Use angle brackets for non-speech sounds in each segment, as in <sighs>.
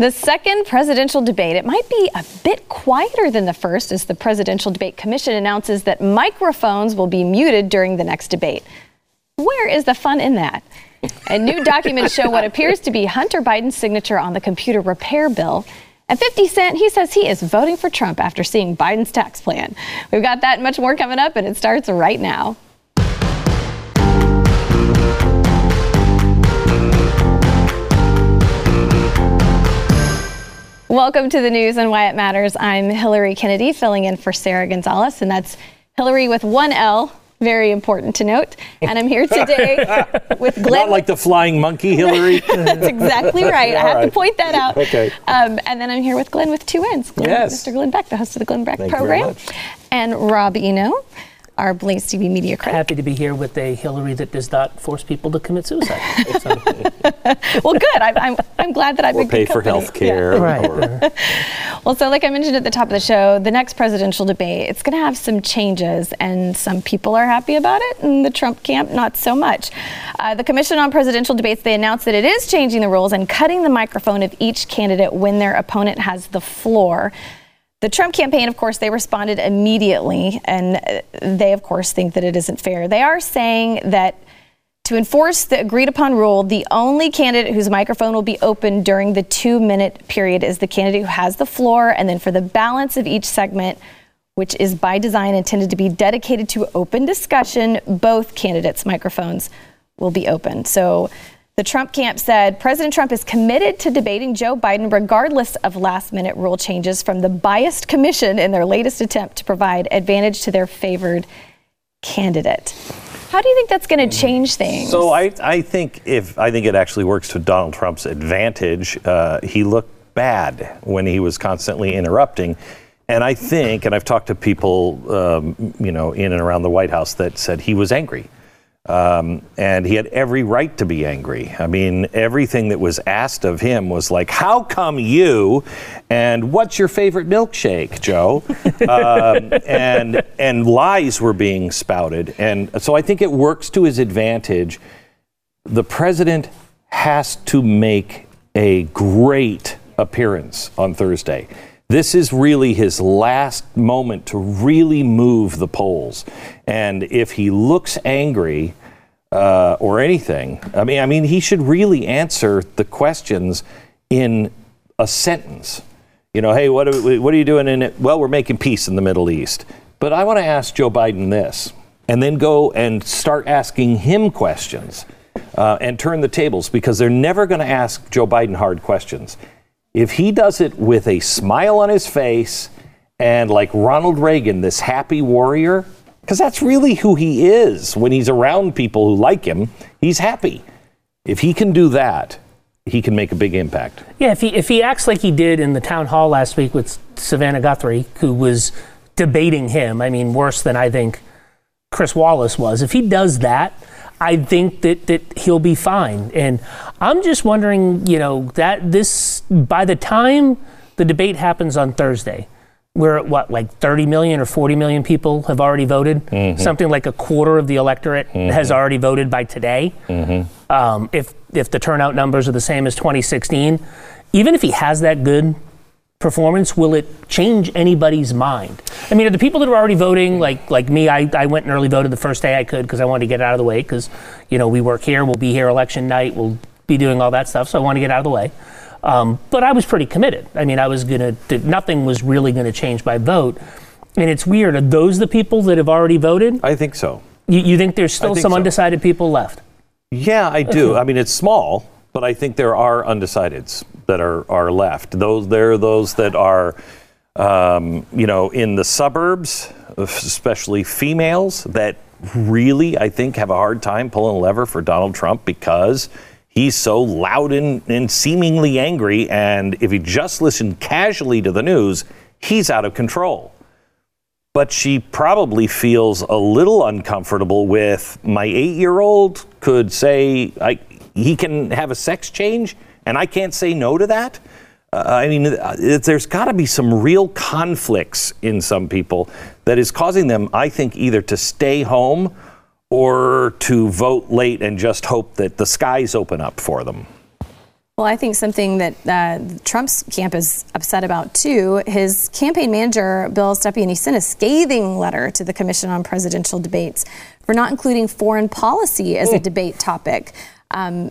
The second presidential debate, it might be a bit quieter than the first as the Presidential Debate Commission announces that microphones will be muted during the next debate. Where is the fun in that? And new <laughs> documents show what appears to be Hunter Biden's signature on the computer repair bill. And 50 Cent, he says he is voting for Trump after seeing Biden's tax plan. We've got that and much more coming up, and it starts right now. Welcome to the news and why it matters. I'm Hillary Kennedy filling in for Sarah Gonzalez, and that's Hillary with one L. Very important to note. And I'm here today <laughs> with Glenn. Not like the flying monkey, Hillary. <laughs> that's exactly right. I have right. to point that out. Okay. Um, and then I'm here with Glenn with two N's. Glenn, Yes. Mr. Glenn Beck, the host of the Glenn Beck Thank program. And Rob Eno, our Blaze TV media critic. Happy to be here with a Hillary that does not force people to commit suicide. <laughs> So, Well, good. I'm, I'm, I'm glad that I've or been pay good for company. health care. Yeah. right. <laughs> Well, so like I mentioned at the top of the show, the next presidential debate, it's going to have some changes, and some people are happy about it, and the Trump camp not so much. Uh, the Commission on Presidential Debates, they announced that it is changing the rules and cutting the microphone of each candidate when their opponent has the floor. The Trump campaign, of course, they responded immediately, and uh, they, of course, think that it isn't fair. They are saying that to enforce the agreed upon rule, the only candidate whose microphone will be open during the two minute period is the candidate who has the floor. And then for the balance of each segment, which is by design intended to be dedicated to open discussion, both candidates' microphones will be open. So the Trump camp said President Trump is committed to debating Joe Biden regardless of last minute rule changes from the biased commission in their latest attempt to provide advantage to their favored candidate. How do you think that's going to change things? So I, I think if I think it actually works to Donald Trump's advantage. Uh, he looked bad when he was constantly interrupting, and I think, and I've talked to people, um, you know, in and around the White House that said he was angry. Um, and he had every right to be angry. I mean, everything that was asked of him was like, "How come you?" and "What's your favorite milkshake, Joe?" <laughs> um, and and lies were being spouted, and so I think it works to his advantage. The president has to make a great appearance on Thursday. This is really his last moment to really move the polls. And if he looks angry uh, or anything, I mean, I mean, he should really answer the questions in a sentence. You know, hey, what are, we- what are you doing in it? Well, we're making peace in the Middle East. But I want to ask Joe Biden this, and then go and start asking him questions uh, and turn the tables because they're never going to ask Joe Biden hard questions. If he does it with a smile on his face and like Ronald Reagan, this happy warrior, because that's really who he is when he's around people who like him, he's happy. If he can do that, he can make a big impact. yeah, if he if he acts like he did in the town hall last week with Savannah Guthrie, who was debating him, I mean, worse than I think Chris Wallace was. If he does that, I think that that he'll be fine. And I'm just wondering, you know, that this by the time the debate happens on Thursday, we're at what, like 30 million or 40 million people have already voted. Mm-hmm. Something like a quarter of the electorate mm-hmm. has already voted by today. Mm-hmm. Um, if if the turnout numbers are the same as 2016, even if he has that good performance, will it change anybody's mind? I mean, are the people that are already voting, like like me, I, I went and early voted the first day I could because I wanted to get out of the way because, you know, we work here, we'll be here election night, we'll be doing all that stuff, so I want to get out of the way. Um, but I was pretty committed. I mean, I was going to, nothing was really going to change my vote. And it's weird. Are those the people that have already voted? I think so. You, you think there's still think some so. undecided people left? Yeah, I do. I mean, it's small, but I think there are undecideds that are, are left. Those there are those that are, um, you know, in the suburbs, especially females that really, I think, have a hard time pulling a lever for Donald Trump because he's so loud and, and seemingly angry. And if you just listen casually to the news, he's out of control but she probably feels a little uncomfortable with my eight year old could say I, he can have a sex change and I can't say no to that. Uh, I mean, it, there's got to be some real conflicts in some people that is causing them, I think, either to stay home or to vote late and just hope that the skies open up for them. Well, I think something that uh, Trump's camp is upset about too. His campaign manager, Bill Stepien, he sent a scathing letter to the Commission on Presidential Debates for not including foreign policy as a Hmm. debate topic. Um,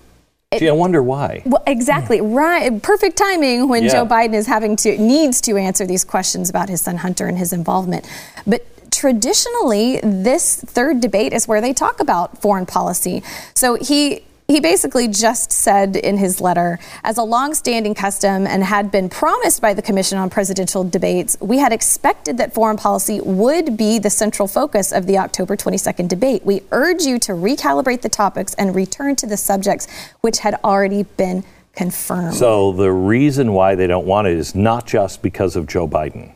Gee, I wonder why. well, exactly hmm. right. Perfect timing when Yeah. Joe Biden is having to needs to answer these questions about his son Hunter and his involvement. But traditionally, this third debate is where they talk about foreign policy. So he. He basically just said in his letter, as a long-standing custom and had been promised by the Commission on Presidential Debates, we had expected that foreign policy would be the central focus of the October 22nd debate. We urge you to recalibrate the topics and return to the subjects which had already been confirmed. So the reason why they don't want it is not just because of Joe Biden.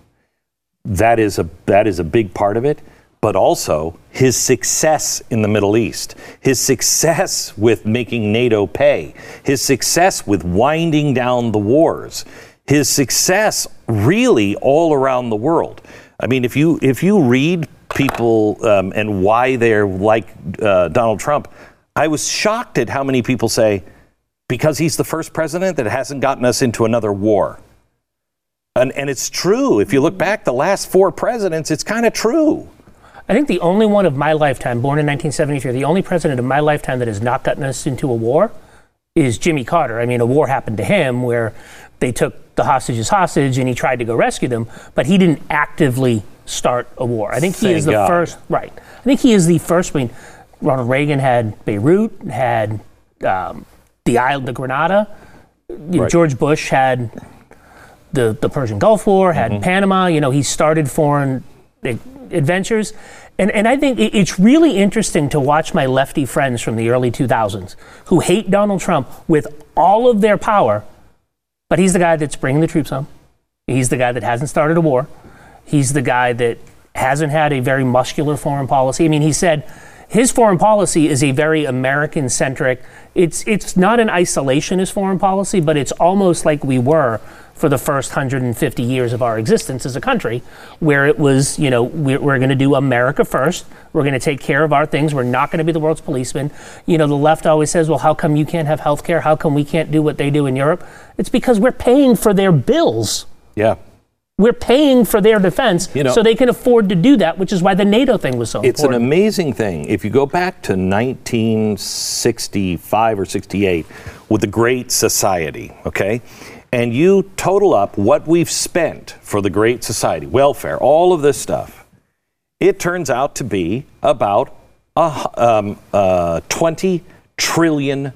That is a that is a big part of it, but also his success in the Middle East, his success with making NATO pay, his success with winding down the wars, his success really all around the world. I mean, if you if you read people um, and why they're like uh, Donald Trump, I was shocked at how many people say because he's the first president that hasn't gotten us into another war. And, and it's true. If you look back the last four presidents, it's kind of true. I think the only one of my lifetime, born in 1973, the only president of my lifetime that has not gotten us into a war is Jimmy Carter. I mean, a war happened to him where they took the hostages hostage and he tried to go rescue them, but he didn't actively start a war. I think he Thank is the God. first, right. I think he is the first. I mean, Ronald Reagan had Beirut, had um, the Isle de Grenada. You know, Right. George Bush had the, the Persian Gulf War, had Mm-hmm. Panama. You know, he started foreign adventures. And, and I think it's really interesting to watch my lefty friends from the early 2000s who hate Donald Trump with all of their power, but he's the guy that's bringing the troops home. He's the guy that hasn't started a war. He's the guy that hasn't had a very muscular foreign policy. I mean, he said his foreign policy is a very American centric. It's it's not an isolationist foreign policy, but it's almost like we were for the first 150 years of our existence as a country, where it was, you know, we're, we're going to do America first. We're going to take care of our things. We're not going to be the world's policeman. You know, the left always says, well, how come you can't have health care? How come we can't do what they do in Europe? It's because we're paying for their bills. Yeah. We're paying for their defense You know- so they can afford to do that, which is why the NATO thing was so important. It's an amazing thing. If you go back to 1965 or 68 with the Great Society, okay, and you total up what we've spent for the Great Society, welfare, all of this stuff, it turns out to be about uh, um, uh, $20 trillion.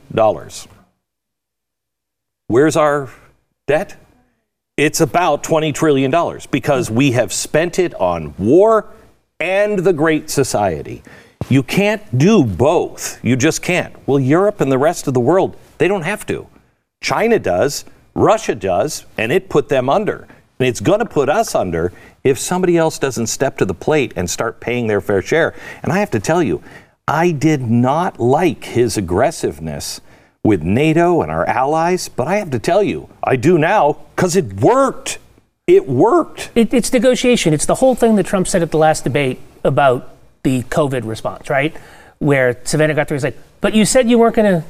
Where's our debt? It's about $20 trillion because we have spent it on war and the Great Society. You can't do both. You just can't. Well, Europe and the rest of the world, they don't have to. China does, Russia does, and it put them under. And it's going to put us under if somebody else doesn't step to the plate and start paying their fair share. And I have to tell you, I did not like his aggressiveness with NATO and our allies, but I have to tell you, I do now because it worked. It worked. It, it's negotiation. It's the whole thing that Trump said at the last debate about the COVID response, right? Where Savannah Guthrie was like, "But you said you weren't going to,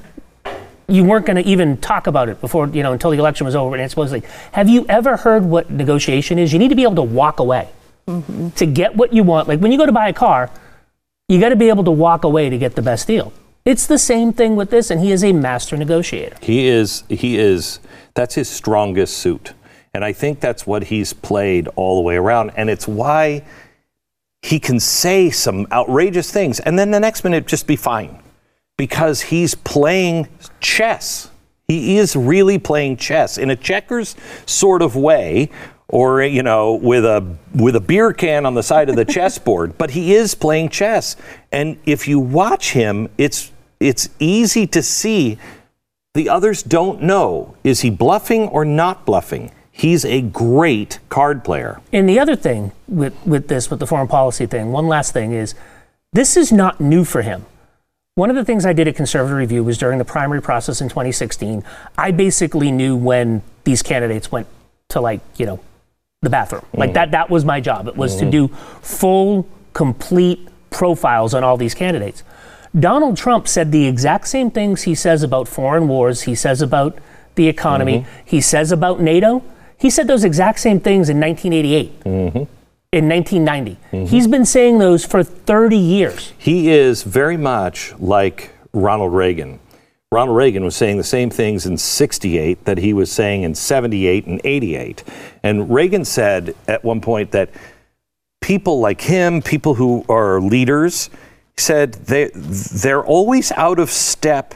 you weren't going to even talk about it before, you know, until the election was over." And it's supposedly, have you ever heard what negotiation is? You need to be able to walk away mm-hmm. to get what you want. Like when you go to buy a car, you got to be able to walk away to get the best deal. It's the same thing with this, and he is a master negotiator. He is, he is, that's his strongest suit. And I think that's what he's played all the way around. And it's why he can say some outrageous things and then the next minute just be fine because he's playing chess. He is really playing chess in a checkers sort of way or you know with a with a beer can on the side of the <laughs> chessboard but he is playing chess and if you watch him it's it's easy to see the others don't know is he bluffing or not bluffing he's a great card player And the other thing with, with this, with the foreign policy thing, one last thing is this is not new for him. One of the things I did at Conservative Review was during the primary process in 2016, I basically knew when these candidates went to like, you know, the bathroom. Like mm-hmm. that that was my job. It was to mm-hmm. do full, complete profiles on all these candidates. Donald Trump said the exact same things he says about foreign wars, he says about the economy. Mm-hmm. He says about NATO. He said those exact same things in 1988. Mm-hmm. Mm-hmm. In 1990. He's been saying those for 30 years. He is very much like Ronald Reagan. Ronald Reagan was saying the same things in 68 that he was saying in 78 and 88. And Reagan said at one point that people like him, people who are leaders, said they, they're always out of step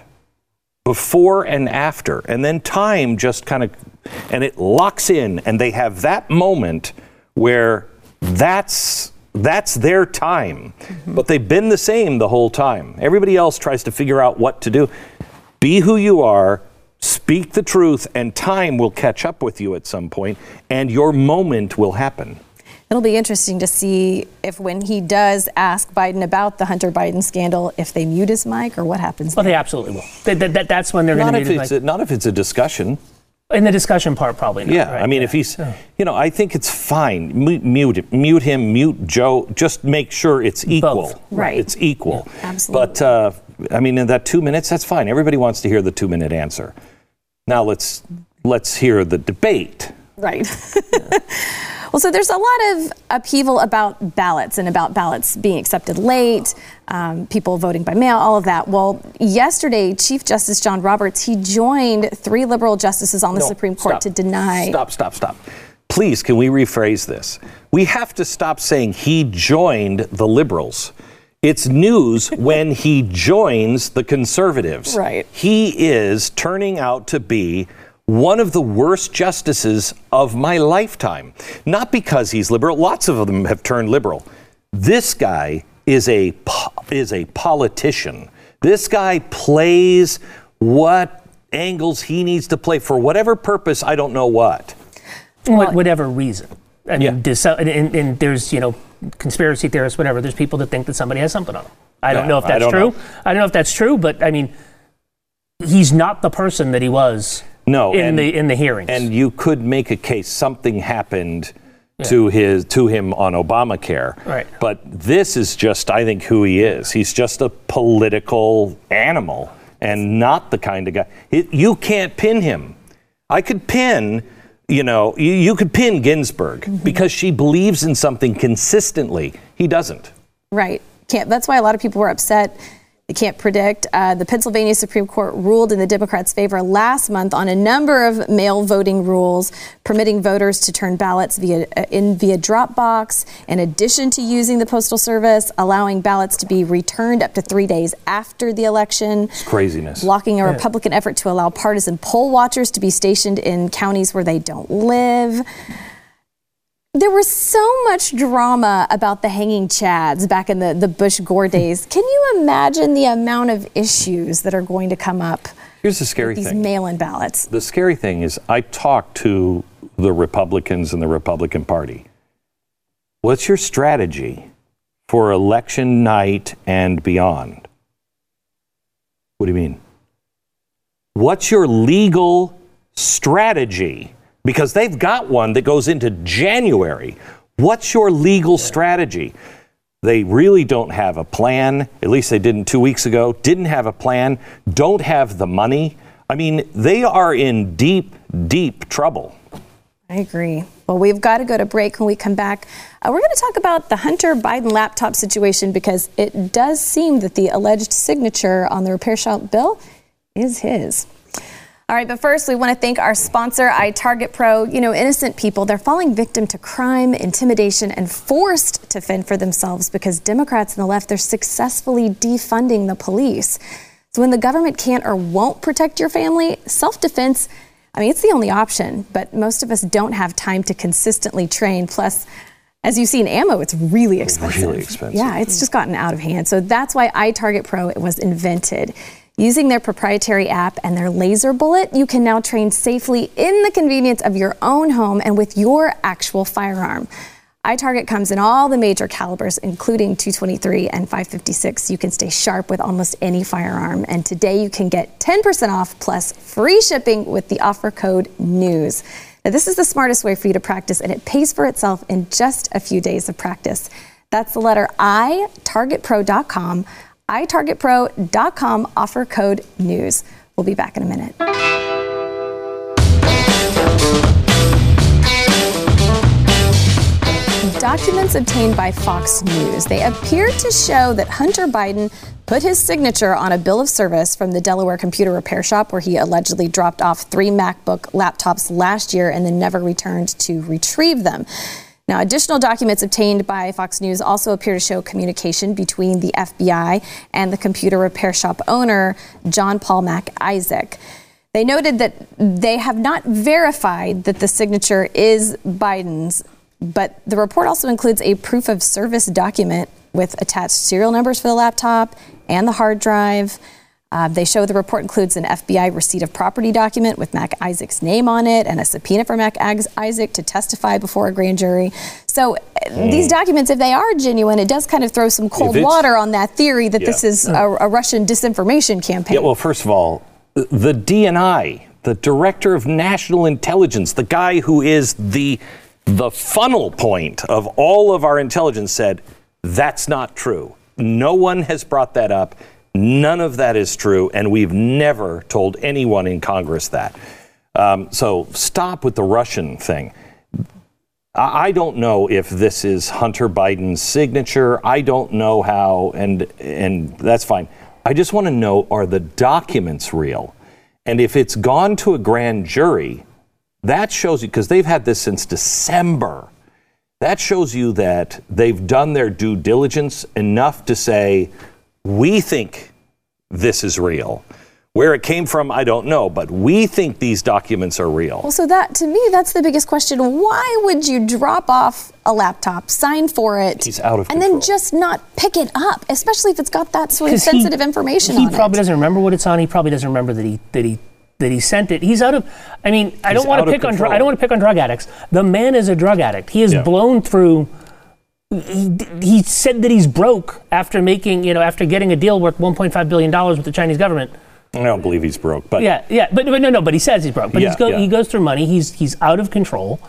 before and after. And then time just kind of, and it locks in, and they have that moment where that's that's their time. Mm-hmm. But they've been the same the whole time. Everybody else tries to figure out what to do. Be who you are, speak the truth, and time will catch up with you at some point, and your moment will happen. It'll be interesting to see if when he does ask Biden about the Hunter Biden scandal, if they mute his mic or what happens. Well, they absolutely will. That, that, that- that's when they're going Not to if, need it. it's Like, a, not if it's a discussion. In the discussion part, probably not. Yeah, right? I mean, if he's, you know, I think it's fine. Mute, mute, mute him, mute Joe. Just make sure it's equal. Both. Right. It's equal. absolutely. But uh, I mean, in that two minutes, that's fine. Everybody wants to hear the two-minute answer. Now let's let's hear the debate. Right. <laughs> well, so there's a lot of upheaval about ballots and about ballots being accepted late, um, people voting by mail, all of that. Well, yesterday, Chief Justice John Roberts he joined three liberal justices on the No, Supreme Court stop. to deny. Stop, stop, stop. Please, can we rephrase this? We have to stop saying he joined the liberals. It's news <laughs> when he joins the conservatives. Right. He is turning out to be one of the worst justices of my lifetime. Not because he's liberal, lots of them have turned liberal. This guy is a is a politician. This guy plays what angles he needs to play for whatever purpose, I don't know what. Wha- whatever reason. I mean, Yeah. dis- and, and, and there's, you know, conspiracy theorists, whatever. There's people that think that somebody has something on him. I don't Yeah, know if that's don't true. know. I don't know if that's true, but I mean, he's not the person that he was No, in and- the in the hearings. And you could make a case something happened to his to him on Obamacare. Right. But this is just I think who he is. He's just a political animal and not the kind of guy. It, you can't pin him. I could pin you know, you, you could pin Ginsburg mm-hmm. because she believes in something consistently. He doesn't. Right. Can't, that's why a lot of people were upset. They can't predict. Uh, the Pennsylvania Supreme Court ruled in the Democrats' favor last month on a number of mail voting rules, permitting voters to turn ballots via uh, in via Dropbox. In addition to using the postal service, allowing ballots to be returned up to three days after the election. It's craziness. Blocking a Republican effort to allow partisan poll watchers to be stationed in counties where they don't live. There was so much drama about the hanging chads back in the, the Bush Gore hmm. days. Can you imagine the amount of issues that are going to come up Here's the scary with these thing. mail in ballots? The scary thing is, I talked to the Republicans and the Republican Party. What's your strategy for election night and beyond? What do you mean? What's your legal strategy? Because they've got one that goes into January. What's your legal strategy? They really don't have a plan. At least they didn't two weeks ago. Didn't have a plan. Don't have the money. I mean, they are in deep, deep trouble. I agree. Well, we've got to go to break. When we come back, uh, we're going to talk about the Hunter Biden laptop situation because it does seem that the alleged signature on the repair shop bill is his. All right, but first, we want to thank our sponsor, iTarget Pro. You know, innocent people, they're falling victim to crime, intimidation, and forced to fend for themselves because Democrats and the left, they're successfully defunding the police. So when the government can't or won't protect your family, self defense, I mean, it's the only option, but most of us don't have time to consistently train. Plus, as you see in ammo, it's really expensive. Really expensive. Yeah, it's just gotten out of hand. So that's why iTarget Pro it was invented. Using their proprietary app and their laser bullet, you can now train safely in the convenience of your own home and with your actual firearm. iTarget comes in all the major calibers, including 223 and 556. You can stay sharp with almost any firearm. And today you can get 10% off plus free shipping with the offer code NEWS. Now, this is the smartest way for you to practice, and it pays for itself in just a few days of practice. That's the letter I, targetpro.com, itargetpro.com offer code NEWS. We'll be back in a minute. Documents obtained by Fox News, they appear to show that Hunter Biden put his signature on a bill of service from the Delaware computer repair shop where he allegedly dropped off three MacBook laptops last year and then never returned to retrieve them. Now, additional documents obtained by Fox News also appear to show communication between the FBI and the computer repair shop owner, John Paul Mac Isaac. They noted that they have not verified that the signature is Biden's, but the report also includes a proof of service document with attached serial numbers for the laptop and the hard drive. Uh, they show the report includes an FBI receipt of property document with Mac Isaac's name on it and a subpoena for Mac Isaac to testify before a grand jury. So mm. these documents, if they are genuine, it does kind of throw some cold water on that theory that yeah. this is a, a, Russian disinformation campaign. Yeah, well, first of all, the DNI, the Director of National Intelligence, the guy who is the the funnel point of all of our intelligence said that's not true. No one has brought that up. None of that is true, and we've never told anyone in Congress that. Um, so stop with the Russian thing. I don't know if this is Hunter Biden's signature. I don't know how, and and that's fine. I just want to know: Are the documents real? And if it's gone to a grand jury, that shows you because they've had this since December. That shows you that they've done their due diligence enough to say, we think this is real. Where it came from, I don't know, but we think these documents are real. Well, so that, to me, that's the biggest question. Why would you drop off a laptop, sign for it, He's out of and then just not pick it up, especially if it's got that sort of sensitive he, information he on it? He probably doesn't remember what it's on. He probably doesn't remember that he that he that he sent it. He's out of. I mean, I don't want to pick on. I don't want to pick on drug addicts. The man is a drug addict. He has yeah. blown through. He, he said that he's broke after making, you know, after getting a deal worth 1.5 billion dollars with the Chinese government. I don't believe he's broke, but yeah, yeah, but, but no, no, but he says he's broke. But yeah, go, yeah. he goes through money. He's he's out of control.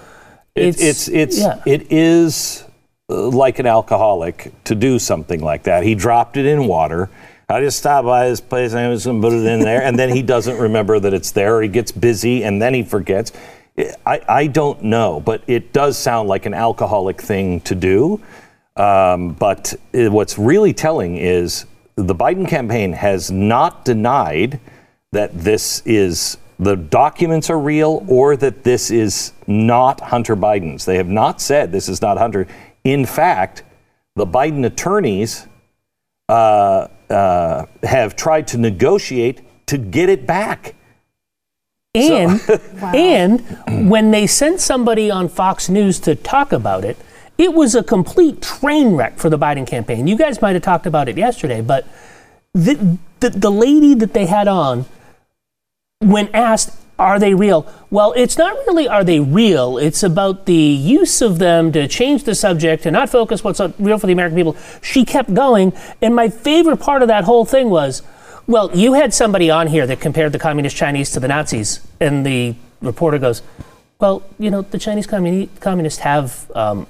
It's it's it's, yeah. it is uh, like an alcoholic to do something like that. He dropped it in water I just stopped by this place and I was going to put it in there. and then he doesn't remember that it's there. Or he gets busy and then he forgets. I, I don't know, but it does sound like an alcoholic thing to do. Um, but what's really telling is the Biden campaign has not denied that this is the documents are real or that this is not Hunter Biden's. They have not said this is not Hunter. In fact, the Biden attorneys uh, uh, have tried to negotiate to get it back. And so, <laughs> wow. and when they sent somebody on Fox News to talk about it, it was a complete train wreck for the Biden campaign. You guys might have talked about it yesterday, but the, the, the lady that they had on, when asked, are they real? Well, it's not really are they real. It's about the use of them to change the subject and not focus what's real for the American people. She kept going. And my favorite part of that whole thing was well, you had somebody on here that compared the communist Chinese to the Nazis. And the reporter goes, well, you know, the Chinese communi- communists have um,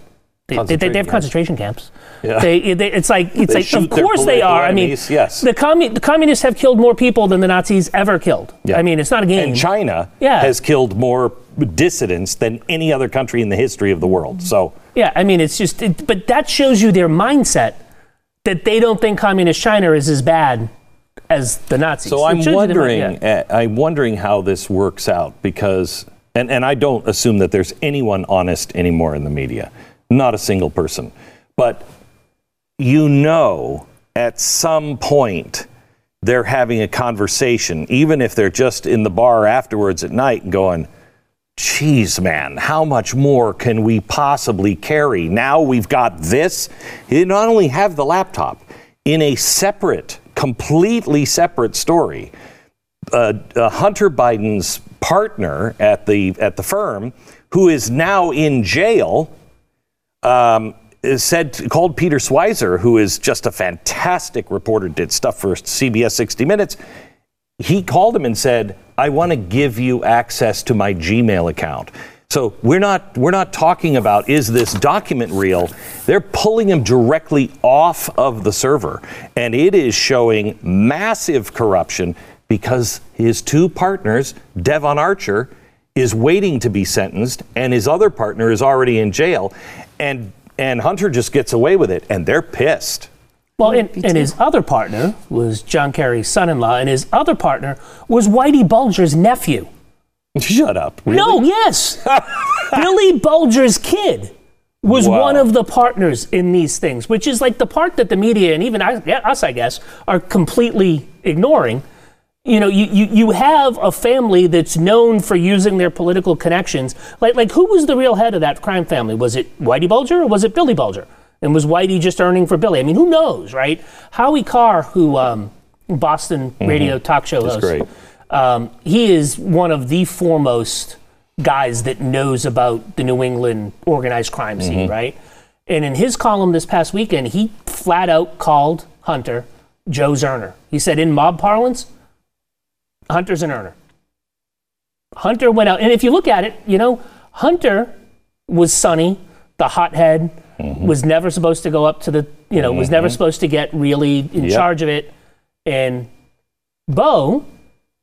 they, they, they, have concentration camps. Yeah. They, they, it's like it's like of course they are. Enemies, I mean, yes. The, commu- the communists have killed more people than the Nazis ever killed. Yeah. I mean, it's not a game. And China yeah. has killed more dissidents than any other country in the history of the world. So yeah, I mean, it's just. It, but that shows you their mindset that they don't think communist China is as bad as the Nazis. So I'm wondering. Uh, I'm wondering how this works out because. And, and I don't assume that there's anyone honest anymore in the media. Not a single person. But you know at some point they're having a conversation, even if they're just in the bar afterwards at night and going, Geez, man, how much more can we possibly carry? Now we've got this. They not only have the laptop, in a separate, completely separate story, uh, uh, Hunter Biden's partner at the at the firm, who is now in jail um, said called Peter Schweizer, who is just a fantastic reporter, did stuff for CBS 60 Minutes. He called him and said, "I want to give you access to my Gmail account." So we're not we're not talking about is this document real? They're pulling him directly off of the server, and it is showing massive corruption because his two partners, Devon Archer, is waiting to be sentenced, and his other partner is already in jail and and Hunter just gets away with it, and they're pissed. Well, and, and his other partner was John Kerry's son-in-law, and his other partner was Whitey Bulger's nephew. <laughs> Shut up. No, yes, <laughs> Billy Bulger's kid was Wow. one of the partners in these things, which is like the part that the media and even us, I guess, are completely ignoring. You know, you, you, you have a family that's known for using their political connections. Like, like who was the real head of that crime family? Was it Whitey Bulger or was it Billy Bulger? And was Whitey just earning for Billy? I mean, who knows, right? Howie Carr, who um, Boston radio talk show That's host, great. Um, he is one of the foremost guys that knows about the New England organized crime scene, mm-hmm. right? And in his column this past weekend, he flat out called Hunter Joe's earner. He said, in mob parlance, Hunter's an earner. Hunter went out, and if you look at it, you know, Hunter was Sonny, the hothead, mm-hmm. was never supposed to go up to the, you know, was never mm-hmm. supposed to get really in Yep. charge of it. And Bo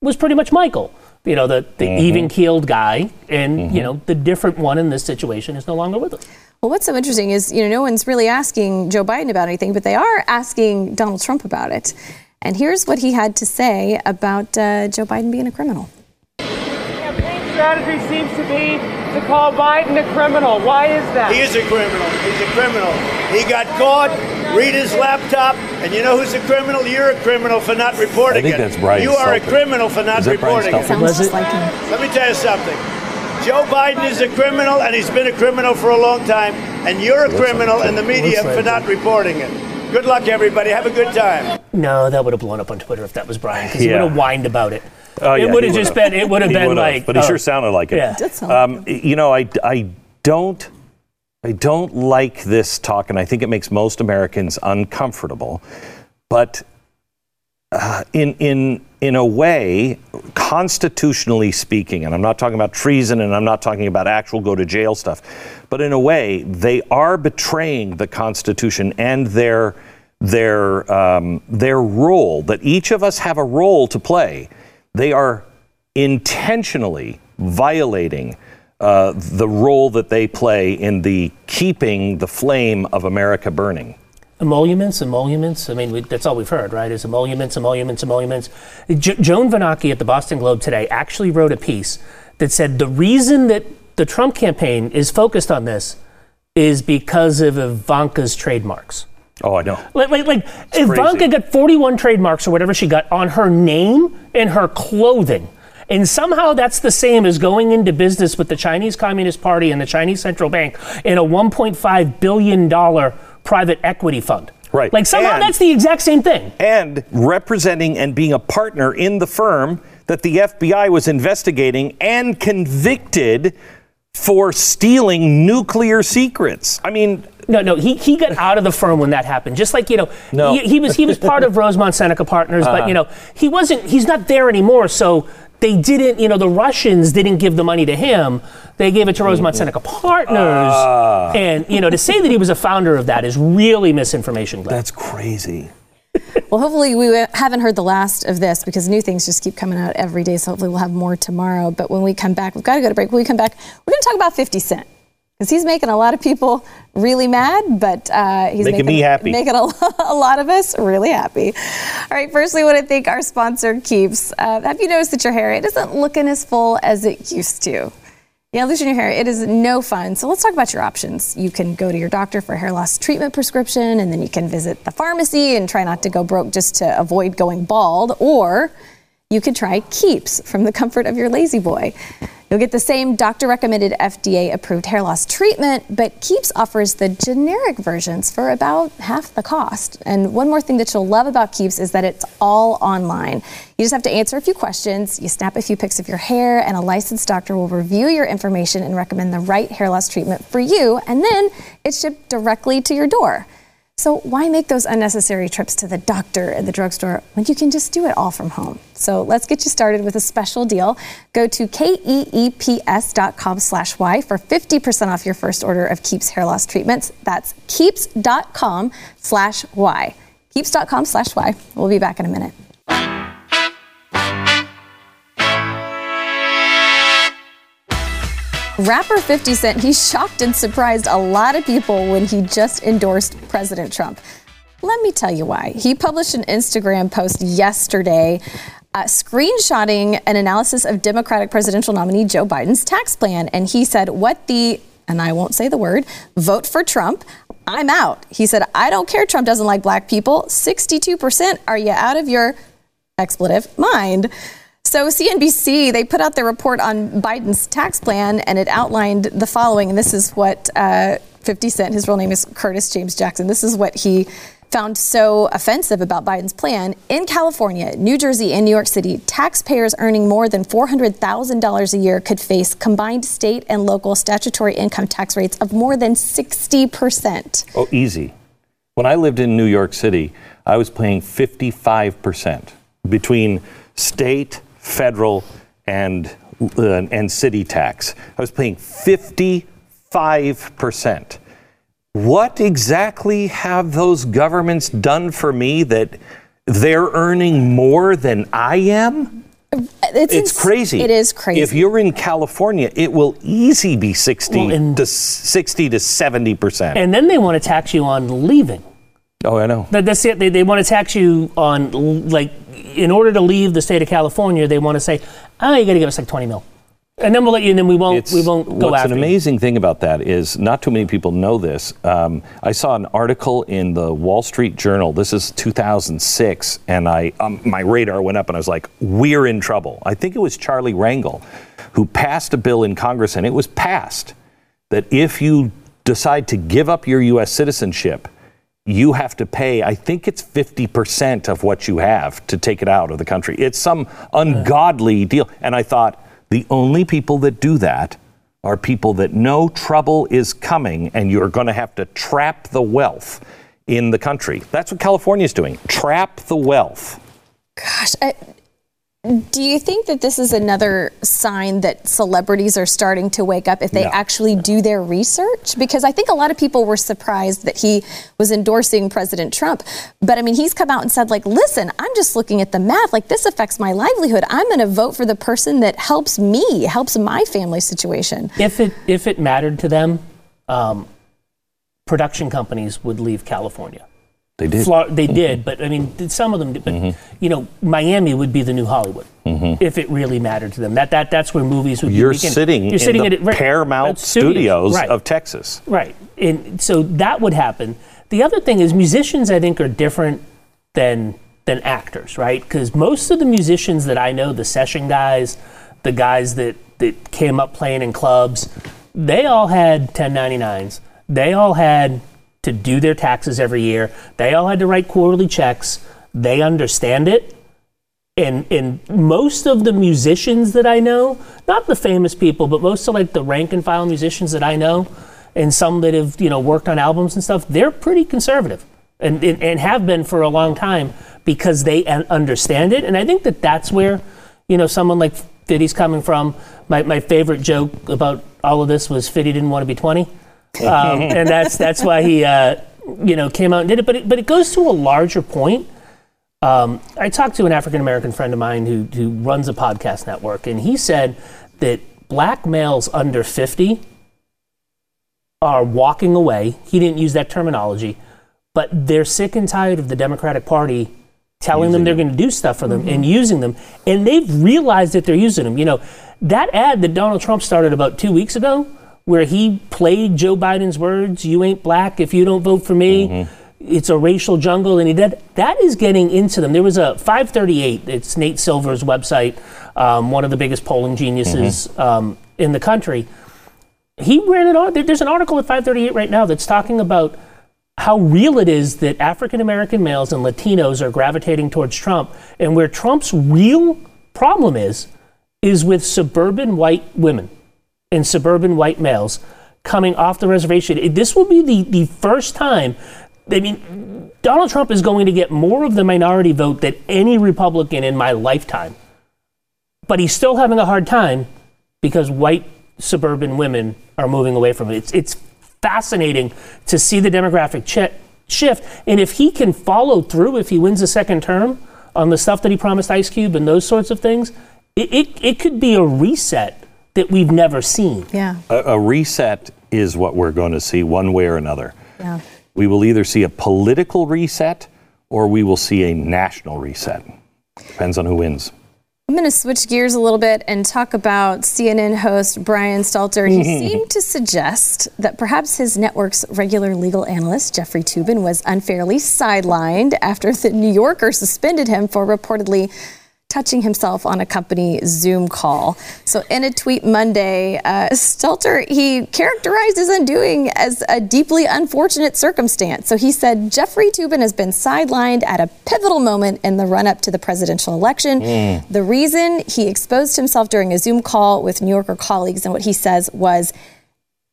was pretty much Michael, you know, the, the even keeled guy. And, you know, the different one in this situation is no longer with us. Well, what's so interesting is, you know, no one's really asking Joe Biden about anything, but they are asking Donald Trump about it. And here's what he had to say about uh, Joe Biden being a criminal. campaign strategy seems to be to call Biden a criminal. Why is that? He is a criminal. He's a criminal. He got caught. Read his laptop, and you know who's a criminal? You're a criminal for not reporting I think it. that's Brian You are a criminal for not Is that Brian reporting it. Sounds just it? like him. Let me tell you something. Joe Biden is a criminal, and he's been a criminal for a long time. And you're a criminal, and the media like for not reporting it. Good luck, everybody. Have a good time. No, that would have blown up on Twitter if that was Brian, because he Yeah. would have whined about it. Oh, it yeah, would have just been, it would have been like. but he oh, sure sounded like it. Yeah. It Did sound like Um, you know, I, I don't I don't like this talk, and I think it makes most Americans uncomfortable. But uh, in in in a way, constitutionally speaking, and I'm not talking about treason, and I'm not talking about actual go to jail stuff, but in a way, they are betraying the Constitution and their their um, their role that each of us have a role to play. They are intentionally violating uh, the role that they play in the keeping the flame of America burning. Emoluments, emoluments. I mean, we, that's all we've heard, right? Is emoluments, emoluments, emoluments. Jo- Joan Vennochi at the Boston Globe today actually wrote a piece that said the reason that the Trump campaign is focused on this is because of Ivanka's trademarks. Oh, I know. Like, like, like Ivanka crazy. got 41 trademarks or whatever she got on her name and her clothing. And somehow that's the same as going into business with the Chinese Communist Party and the Chinese Central Bank in a $1.5 billion private equity fund. Right. Like somehow And- that's the exact same thing. And representing and being a partner in the firm that the FBI was investigating and convicted for stealing nuclear secrets. I mean, No, no, he, he got out of the firm when that happened. Just like, you know, No. he, he was he was part of <laughs> Rosemont Seneca Partners, Uh-huh. but you know, he wasn't he's not there anymore, so they didn't, you know, the Russians didn't give the money to him. They gave it to Rosemont Seneca Partners. Ah. and, you know, to say that he was a founder of that is really misinformation, Glenn. that's crazy. <laughs> Well, hopefully we haven't heard the last of this because new things just keep coming out every day. So hopefully we'll have more tomorrow. But when we come back, we've got to go to break. When we come back, we're going to talk about 50 Cent because he's making a lot of people really mad, but uh, he's Making me happy. making a, <laughs> a lot of us really happy. All right, firstly, I want to thank our sponsor, Keeps. Uh, have you noticed that your hair it isn't looking as full as it used to? Yeah, losing your hair, it is no fun. So let's talk about your options. You can go to your doctor for a hair loss treatment prescription, and then you can visit the pharmacy and try not to go broke just to avoid going bald. Or you could try Keeps from the comfort of your lazy boy. You'll get the same doctor recommended FDA approved hair loss treatment, but Keeps offers the generic versions for about half the cost. And one more thing that you'll love about Keeps is that it's all online. You just have to answer a few questions, you snap a few pics of your hair, and a licensed doctor will review your information and recommend the right hair loss treatment for you, and then it's shipped directly to your door. So why make those unnecessary trips to the doctor and the drugstore when you can just do it all from home? So let's get you started with a special deal. Go to keeps.com slash Y for 50% off your first order of Keeps hair loss treatments. That's keeps.com slash Y. Keeps.com slash Y. We'll be back in a minute. Rapper 50 Cent, he shocked and surprised a lot of people when he just endorsed President Trump. Let me tell you why. He published an Instagram post yesterday uh, screenshotting an analysis of Democratic presidential nominee Joe Biden's tax plan. And he said, What the, and I won't say the word, vote for Trump. I'm out. He said, I don't care Trump doesn't like black people. 62%. Are you out of your expletive mind? So CNBC, they put out their report on Biden's tax plan, and it outlined the following. And this is what uh, 50 Cent, his real name is Curtis James Jackson. This is what he found so offensive about Biden's plan. In California, New Jersey, and New York City, taxpayers earning more than $400,000 a year could face combined state and local statutory income tax rates of more than 60%. Oh, easy. When I lived in New York City, I was paying 55% between state, federal, and, uh, and city tax. I was paying 55%. What exactly have those governments done for me that they're earning more than I am? It's, It's crazy. It is crazy. If you're in California, it will easy be 60 Well, and- to 60 to 70%. And then they want to tax you on leaving. oh, I know. That, that's it. They, they want to tax you on, like, in order to leave the state of California, they want to say, oh, you got to give us like 20 mil. And then we'll let you, and then we won't, we won't go what's after an you. amazing thing about that is not too many people know this. Um, I saw an article in the Wall Street Journal. This is 2006, and I um, my radar went up, and I was like, "We're in trouble." I think it was Charlie Rangel who passed a bill in Congress, and it was passed that if you decide to give up your U.S. citizenship, you have to pay, I think it's 50% of what you have to take it out of the country. It's some ungodly deal. And I thought, the only people that do that are people that know trouble is coming and you're going to have to trap the wealth in the country. That's what California is doing trap the wealth. Gosh, I, do you think that this is another sign that celebrities are starting to wake up if they No. actually do their research? Because I think a lot of people were surprised that he was endorsing President Trump. But I mean, he's come out and said, like, listen, I'm just looking at the math. Like, this affects my livelihood. I'm going to vote for the person that helps me, helps my family situation. If it, if it mattered to them, um, production companies would leave California. They did. They mm-hmm. did, but I mean, some of them did. But mm-hmm. you know, Miami would be the new Hollywood mm-hmm. if it really mattered to them. That that that's where movies would. be You're making- sitting You're sitting in at right, Paramount at Studios right, of Texas. right, and so that would happen. The other thing is musicians. I think are different than than actors, right? Because most of the musicians that I know, the session guys, the guys that that came up playing in clubs, they all had 1099s. They all had to do their taxes every year. They all had to write quarterly checks. They understand it. And and most of the musicians that I know, not the famous people, but most of like the rank and file musicians that I know, and some that have you know worked on albums and stuff, they're pretty conservative, and and, and have been for a long time because they understand it. And I think that that's where you know someone like Fiddy's coming from. My my favorite joke about all of this was Fiddy didn't want to be twenty um, and that's that's why he uh, you know came out and did it. But it, but it goes to a larger point. Um, I talked to an African American friend of mine who who runs a podcast network, and he said that black males under fifty are walking away. He didn't use that terminology, but they're sick and tired of the Democratic Party telling them they're going to do stuff for them and using them, and they've realized that they're using them. You know, that ad that Donald Trump started about two weeks ago, where he played Joe Biden's words, "You ain't black if you don't vote for me." It's a racial jungle, and he did that is getting into them. There was a 538. It's Nate Silver's website, um, one of the biggest polling geniuses um, in the country he ran an ar- there- there's an article at 538 right now that's talking about how real it is that African American males and Latinos are gravitating towards Trump and where Trump's real problem is is with suburban white women and suburban white males coming off the reservation. This will be the, the first time I mean Donald Trump is going to get more of the minority vote than any Republican in my lifetime. But he's still having a hard time because white suburban women are moving away from it. It's, it's fascinating to see the demographic chi- shift. And if he can follow through, if he wins a second term on the stuff that he promised Ice Cube and those sorts of things, it, it, it could be a reset that we've never seen. Yeah. A, a reset is what we're going to see one way or another. Yeah. We will either see a political reset or we will see a national reset. Depends on who wins. I'm going to switch gears a little bit and talk about CNN host Brian Stelter. He <laughs> seemed to suggest that perhaps his network's regular legal analyst, Jeffrey Toobin, was unfairly sidelined after the New Yorker suspended him for reportedly touching himself on a company Zoom call. So, in a tweet Monday, uh, Stelter he characterized his undoing as a deeply unfortunate circumstance. So he said Jeffrey Toobin has been sidelined at a pivotal moment in the run-up to the presidential election. The reason he exposed himself during a Zoom call with New Yorker colleagues, and what he says was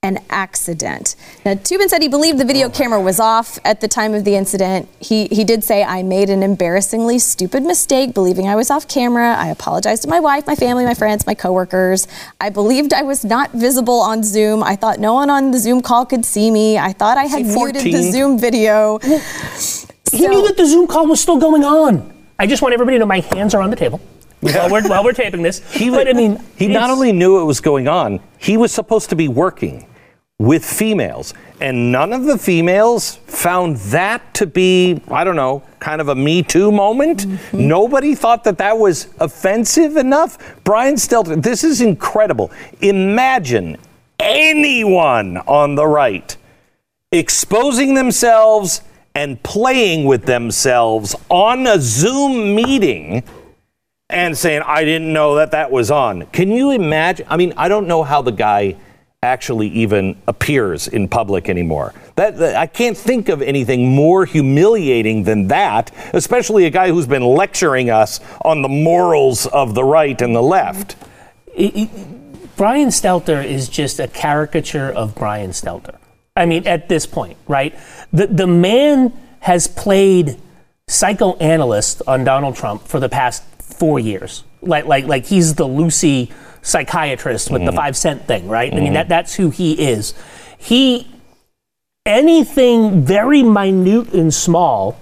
an accident. Now, Toobin said he believed the video oh camera was off at the time of the incident. He, he did say, I made an embarrassingly stupid mistake believing I was off camera. I apologized to my wife, my family, my friends, my coworkers. I believed I was not visible on Zoom. I thought no one on the Zoom call could see me. I thought I had muted the Zoom video. He So- knew that the Zoom call was still going on. I just want everybody to know my hands are on the table while, we're, while we're taping this. He, but I mean, he not only knew it was going on, he was supposed to be working with females. And none of the females found that to be, I don't know, kind of a Me Too moment. Mm-hmm. Nobody thought that that was offensive enough. Brian Stelter, this is incredible. Imagine anyone on the right exposing themselves and playing with themselves on a Zoom meeting and saying, I didn't know that that was on. Can you imagine? I mean, I don't know how the guy actually even appears in public anymore. That, that- I can't think of anything more humiliating than that, especially a guy who's been lecturing us on the morals of the right and the left. Brian Stelter is just a caricature of Brian Stelter. I mean, at this point, right? The the man has played psychoanalyst on Donald Trump for the past four years. Like like like he's the Lucy psychiatrist with the mm-hmm. five cent thing, right? I mean mm-hmm. that that's who he is. He anything very minute and small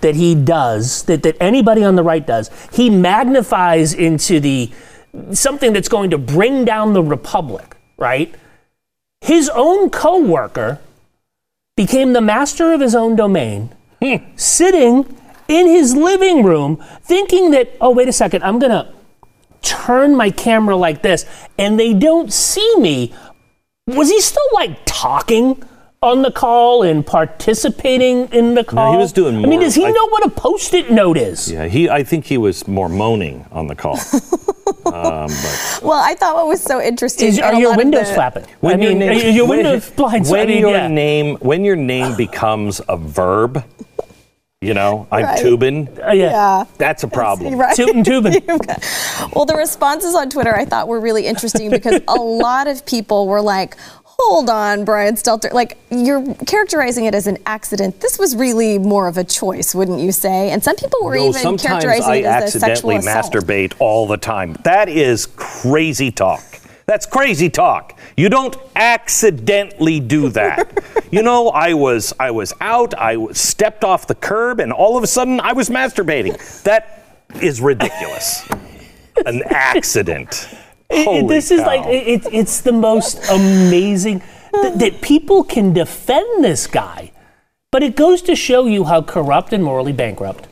that he does, that, that anybody on the right does, he magnifies into the something that's going to bring down the republic, right? His own coworker became the master of his own domain, hmm. sitting in his living room thinking that, oh, wait a second, I'm going to turn my camera like this and they don't see me. Was he still like talking on the call and participating in the call? No, he was doing more. I mean, does he I- know what a post-it note is? Yeah, he. I think he was more moaning on the call. <laughs> um, but Well, I thought what was so interesting. Is, are your windows the- flapping? when I mean, your are name, your when- windows blinds. when I mean, your yeah. name when your name <sighs> becomes a verb, you know, I'm Right. tubing. Uh, yeah. Yeah. That's a problem. <laughs> Right. Toot and tubing. <laughs> Well, the responses on Twitter I thought were really interesting <laughs> because a lot of people were like, hold on, Brian Stelter. Like, you're characterizing it as an accident. This was really more of a choice, wouldn't you say? And some people were No, even sometimes characterizing I it as a sexual accidentally masturbate all the time. That is crazy talk. That's crazy talk. You don't accidentally do that. you know, I was I was out, I was stepped off the curb, and all of a sudden I was masturbating. That is ridiculous. An accident. It- this is like it, it- it's the most amazing that, that people can defend this guy, but it goes to show you how corrupt and morally bankrupt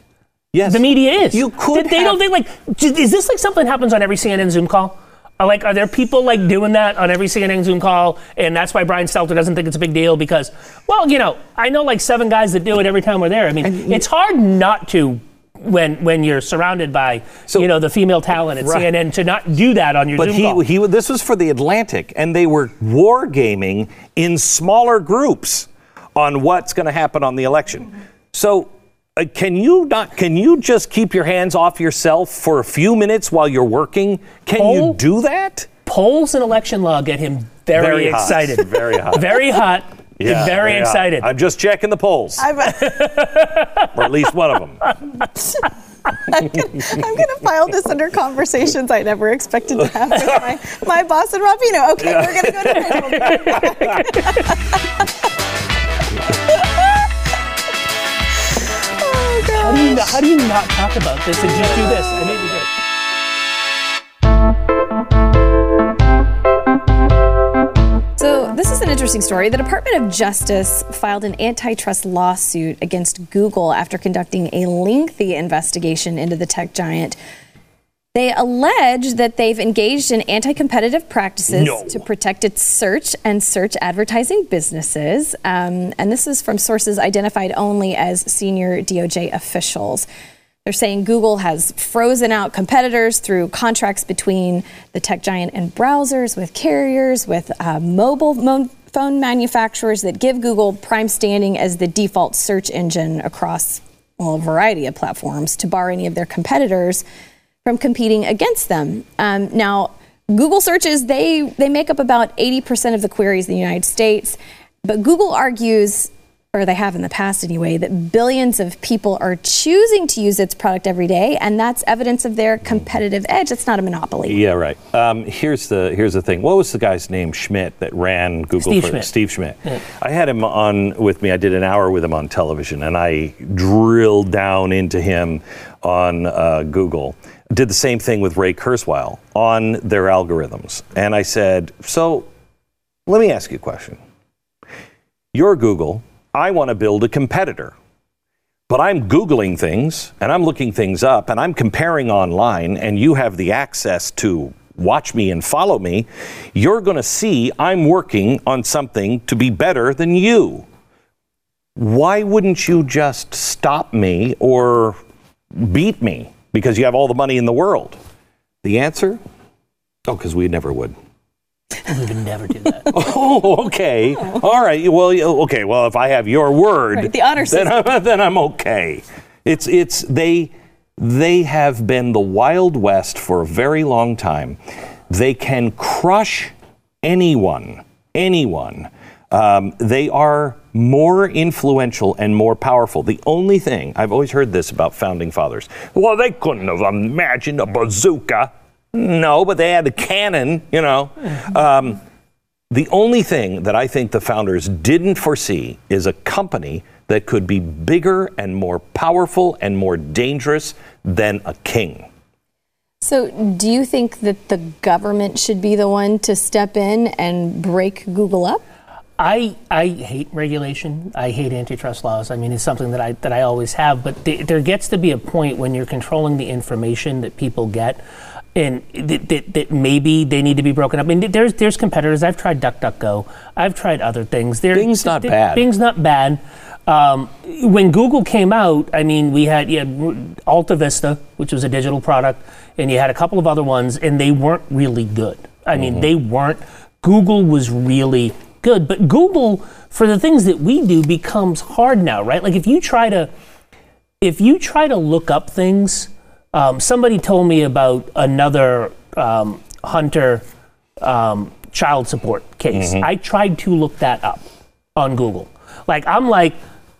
yes. the media is. You could they don't have- think like is this like something happens on every CNN Zoom call? Are like are there people like doing that on every CNN Zoom call, and that's why Brian Stelter doesn't think it's a big deal because, well, you know, I know like seven guys that do it every time we're there. I mean, it's hard not to. When, when you're surrounded by So- you know the female talent at Right. CNN to not do that on your But Zoom he, call. he, this was for the Atlantic, and they were wargaming in smaller groups on what's going to happen on the election. So, uh, can you not? Can you just keep your hands off yourself for a few minutes while you're working? Can you do that? polls and election law get him very, Very hot. excited. <laughs> Very hot. Very hot. Yeah, very hot. excited. I'm just checking the polls, I'm, <laughs> or at least one of them. <laughs> I'm going to file this under conversations I never expected to have with my, my boss and Rapino. Okay, we're going to go to how do you not, how do you not talk about this and just do this? I mean, So, this is an interesting story. The Department of Justice filed an antitrust lawsuit against Google after conducting a lengthy investigation into the tech giant they allege that they've engaged in anti competitive practices No. to protect its search and search advertising businesses. Um, and this is from sources identified only as senior DOJ officials. They're saying Google has frozen out competitors through contracts between the tech giant and browsers, with carriers, with uh, mobile mo- phone manufacturers that give Google prime standing as the default search engine across well, a variety of platforms to bar any of their competitors from competing against them. Um, now, Google searches they they make up about 80% of the queries in the United States, but Google argues or they have in the past anyway, that billions of people are choosing to use its product every day, and that's evidence of their competitive edge. It's not a monopoly. Yeah, right. Um, here's the here's the thing. What was the guy's name? Schmidt that ran Google. Steve for, Schmidt. Steve Schmidt. I had him on with me. I did an hour with him on television, and I drilled down into him on uh, Google. Did the same thing with Ray Kurzweil on their algorithms, and I said, so let me ask you a question. You're Google. I want to build a competitor. But I'm Googling things and I'm looking things up and I'm comparing online, and you have the access to watch me and follow me. You're going to see I'm working on something to be better than you. Why wouldn't you just stop me or beat me because you have all the money in the world? The answer? Oh, because we never would. <laughs> We would never do that. <laughs> Oh, okay. Oh. All right. Well, okay. Well, if I have your word, Right, the honor then I'm, <laughs> then I'm okay. It's it's they they have been the wild west for a very long time. They can crush anyone, anyone. Um, they are more influential and more powerful. The only thing I've always heard this about founding fathers. Well, they couldn't have imagined a bazooka. No, but they had a cannon. You know. Um, the only thing that I think the founders didn't foresee is a company that could be bigger and more powerful and more dangerous than a king. So, do you think that the government should be the one to step in and break Google up? I I hate regulation. I hate antitrust laws. I mean, it's something that I that I always have. But th- there gets to be a point when you're controlling the information that people get, and that, that, that maybe they need to be broken up. I mean, there's there's competitors. I've tried DuckDuckGo. I've tried other things. There, Bing's not th- bad. Bing's not bad. Um, when Google came out, I mean, we had you had AltaVista, which was a digital product, and you had a couple of other ones, and they weren't really good. I mean, they weren't. Google was really good, but Google for the things that we do becomes hard now, right? Like if you try to, if you try to look up things, um, somebody told me about another um, Hunter um, child support case. I tried to look that up on Google. Like I'm like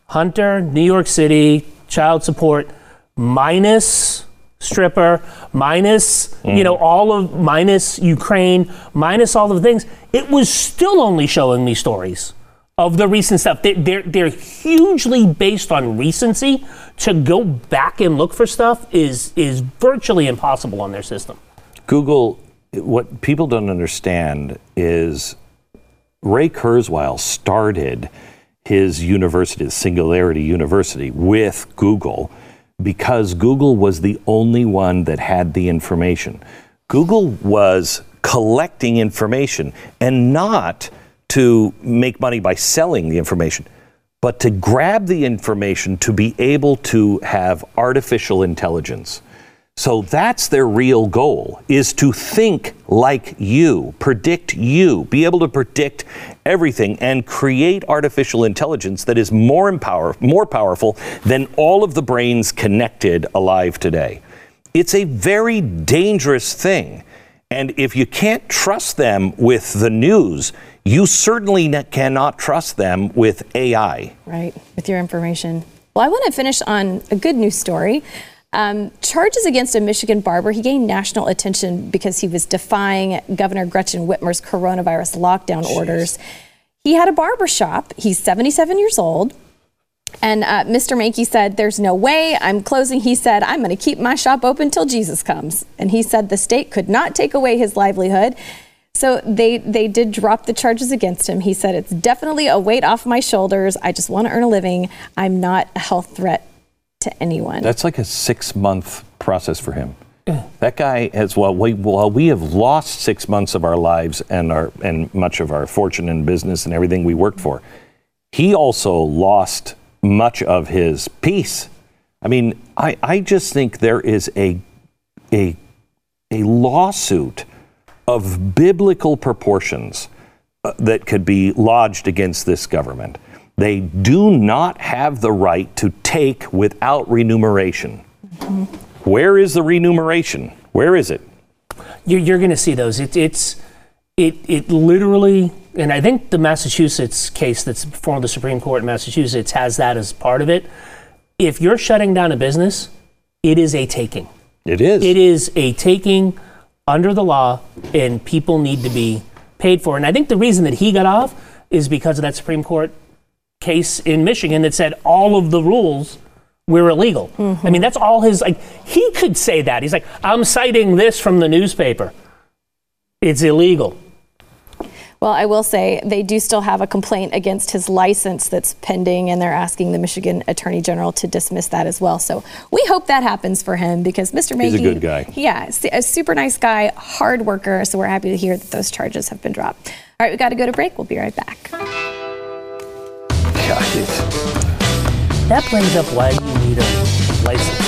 Hunter, New York City, child support minus stripper, minus you mm. know all of minus Ukraine, minus all of the things. It was still only showing me stories of the recent stuff. They, they're they're hugely based on recency. To go back and look for stuff is is virtually impossible on their system. Google, what people don't understand is Ray Kurzweil started his university, Singularity University, with Google because Google was the only one that had the information. Google was collecting information and not to make money by selling the information, but to grab the information to be able to have artificial intelligence. So that's their real goal is to think like you, predict you, be able to predict everything and create artificial intelligence that is more empower, more powerful than all of the brains connected alive today. It's a very dangerous thing. And if you can't trust them with the news, you certainly cannot trust them with AI. Right, with your information. Well, I want to finish on a good news story. Um, charges against a Michigan barber. He gained national attention because he was defying Governor Gretchen Whitmer's coronavirus lockdown orders. He had a barber shop. He's 77 years old. And uh, Mr. Manke said, There's no way I'm closing. He said, I'm going to keep my shop open till Jesus comes. And he said the state could not take away his livelihood. So they they did drop the charges against him. He said it's definitely a weight off my shoulders. I just want to earn a living. I'm not a health threat to anyone. That's like a six month process for him. That guy has well we well we have lost six months of our lives and our and much of our fortune and business and everything we worked for. He also lost much of his peace. I mean, I, I just think there is a a a lawsuit of biblical proportions uh, that could be lodged against this government. They do not have the right to take without remuneration. Where is the remuneration? Where is it? You're, you're going to see those. It, it's it it literally, and I think the Massachusetts case that's before the Supreme Court in Massachusetts has that as part of it. If you're shutting down a business, it is a taking. It is. It is a taking under the law, and people need to be paid for. And I think the reason that he got off is because of that Supreme Court case in Michigan that said all of the rules were illegal. I mean, that's all his, like, he could say that. He's like, I'm citing this from the newspaper. It's illegal. Well, I will say they do still have a complaint against his license that's pending, and they're asking the Michigan Attorney General to dismiss that as well. So we hope that happens for him because Mr. Mackey, He's a good guy. Yeah, s- a super nice guy, hard worker. So we're happy to hear that those charges have been dropped. All right, we got to go to break. We'll be right back. That brings up why you need a license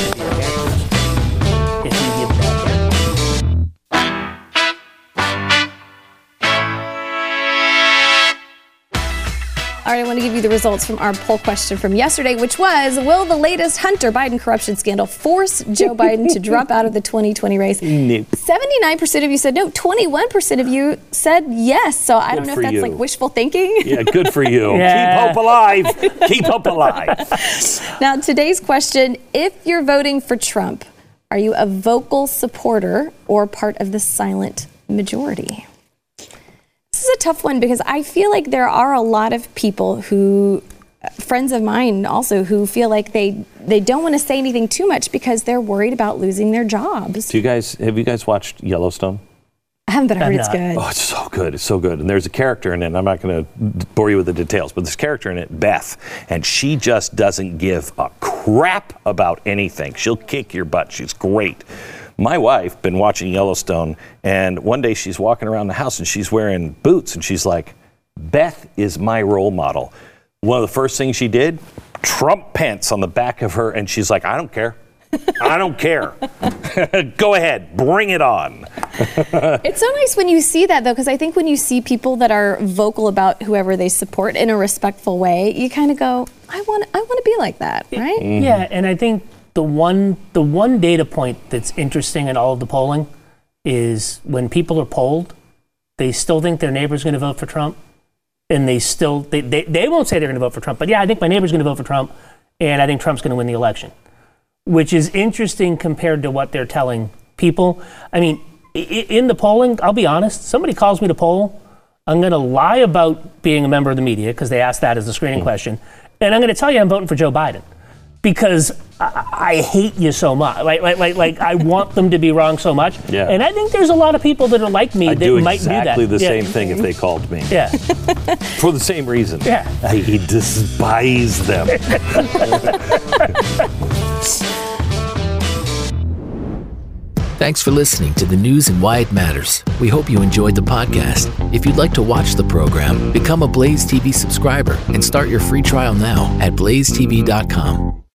All right, I want to give you the results from our poll question from yesterday, which was Will the latest Hunter Biden corruption scandal force Joe <laughs> Biden to drop out of the 2020 race? Nope. 79% of you said no, 21% of you said yes. So I don't know if that's you. like wishful thinking. yeah, good for you. <laughs> Yeah. Keep hope alive. Keep hope alive. <laughs> Now, today's question if you're voting for Trump, are you a vocal supporter or part of the silent majority? This is a tough one because I feel like there are a lot of people who, friends of mine also, who feel like they, they don't want to say anything too much because they're worried about losing their jobs. Do you guys have you guys watched Yellowstone? I haven't, but I heard it's good. Oh, it's so good. It's so good. And there's a character in it. and I'm not going to bore you with the details, but this character in it, Beth, and she just doesn't give a crap about anything. She'll kick your butt. She's great. My wife been watching Yellowstone, and one day she's walking around the house and she's wearing boots, and she's like, "Beth is my role model." One of the first things she did, Trump pants on the back of her, and she's like, "I don't care." I don't care. <laughs> Go ahead, bring it on. <laughs> It's so nice when you see that, though, because I think when you see people that are vocal about whoever they support in a respectful way, you kind of go, "I want, I want to be like that," right? Yeah, and I think the one the one data point that's interesting in all of the polling is when people are polled, they still think their neighbor's going to vote for Trump, and they still they, they, they won't say they're going to vote for Trump, but yeah, I think my neighbor's going to vote for Trump, and I think Trump's going to win the election, which is interesting compared to what they're telling people. I mean, in the polling, I'll be honest, somebody calls me to poll, I'm going to lie about being a member of the media because they asked that as a screening hmm. question, and I'm going to tell you I'm voting for Joe Biden because I, I hate you so much. Like, like, like, like, I want them to be wrong so much. <laughs> Yeah. And I think there's a lot of people that are like me I that do might exactly do that. the Yeah. same thing if they <laughs> called me. Yeah. <laughs> For the same reason. Yeah. I despise them. Thanks for listening to the news and why it matters. We hope you enjoyed the podcast. If you'd like to watch the program, become a Blaze TV subscriber and start your free trial now at blazetv.com.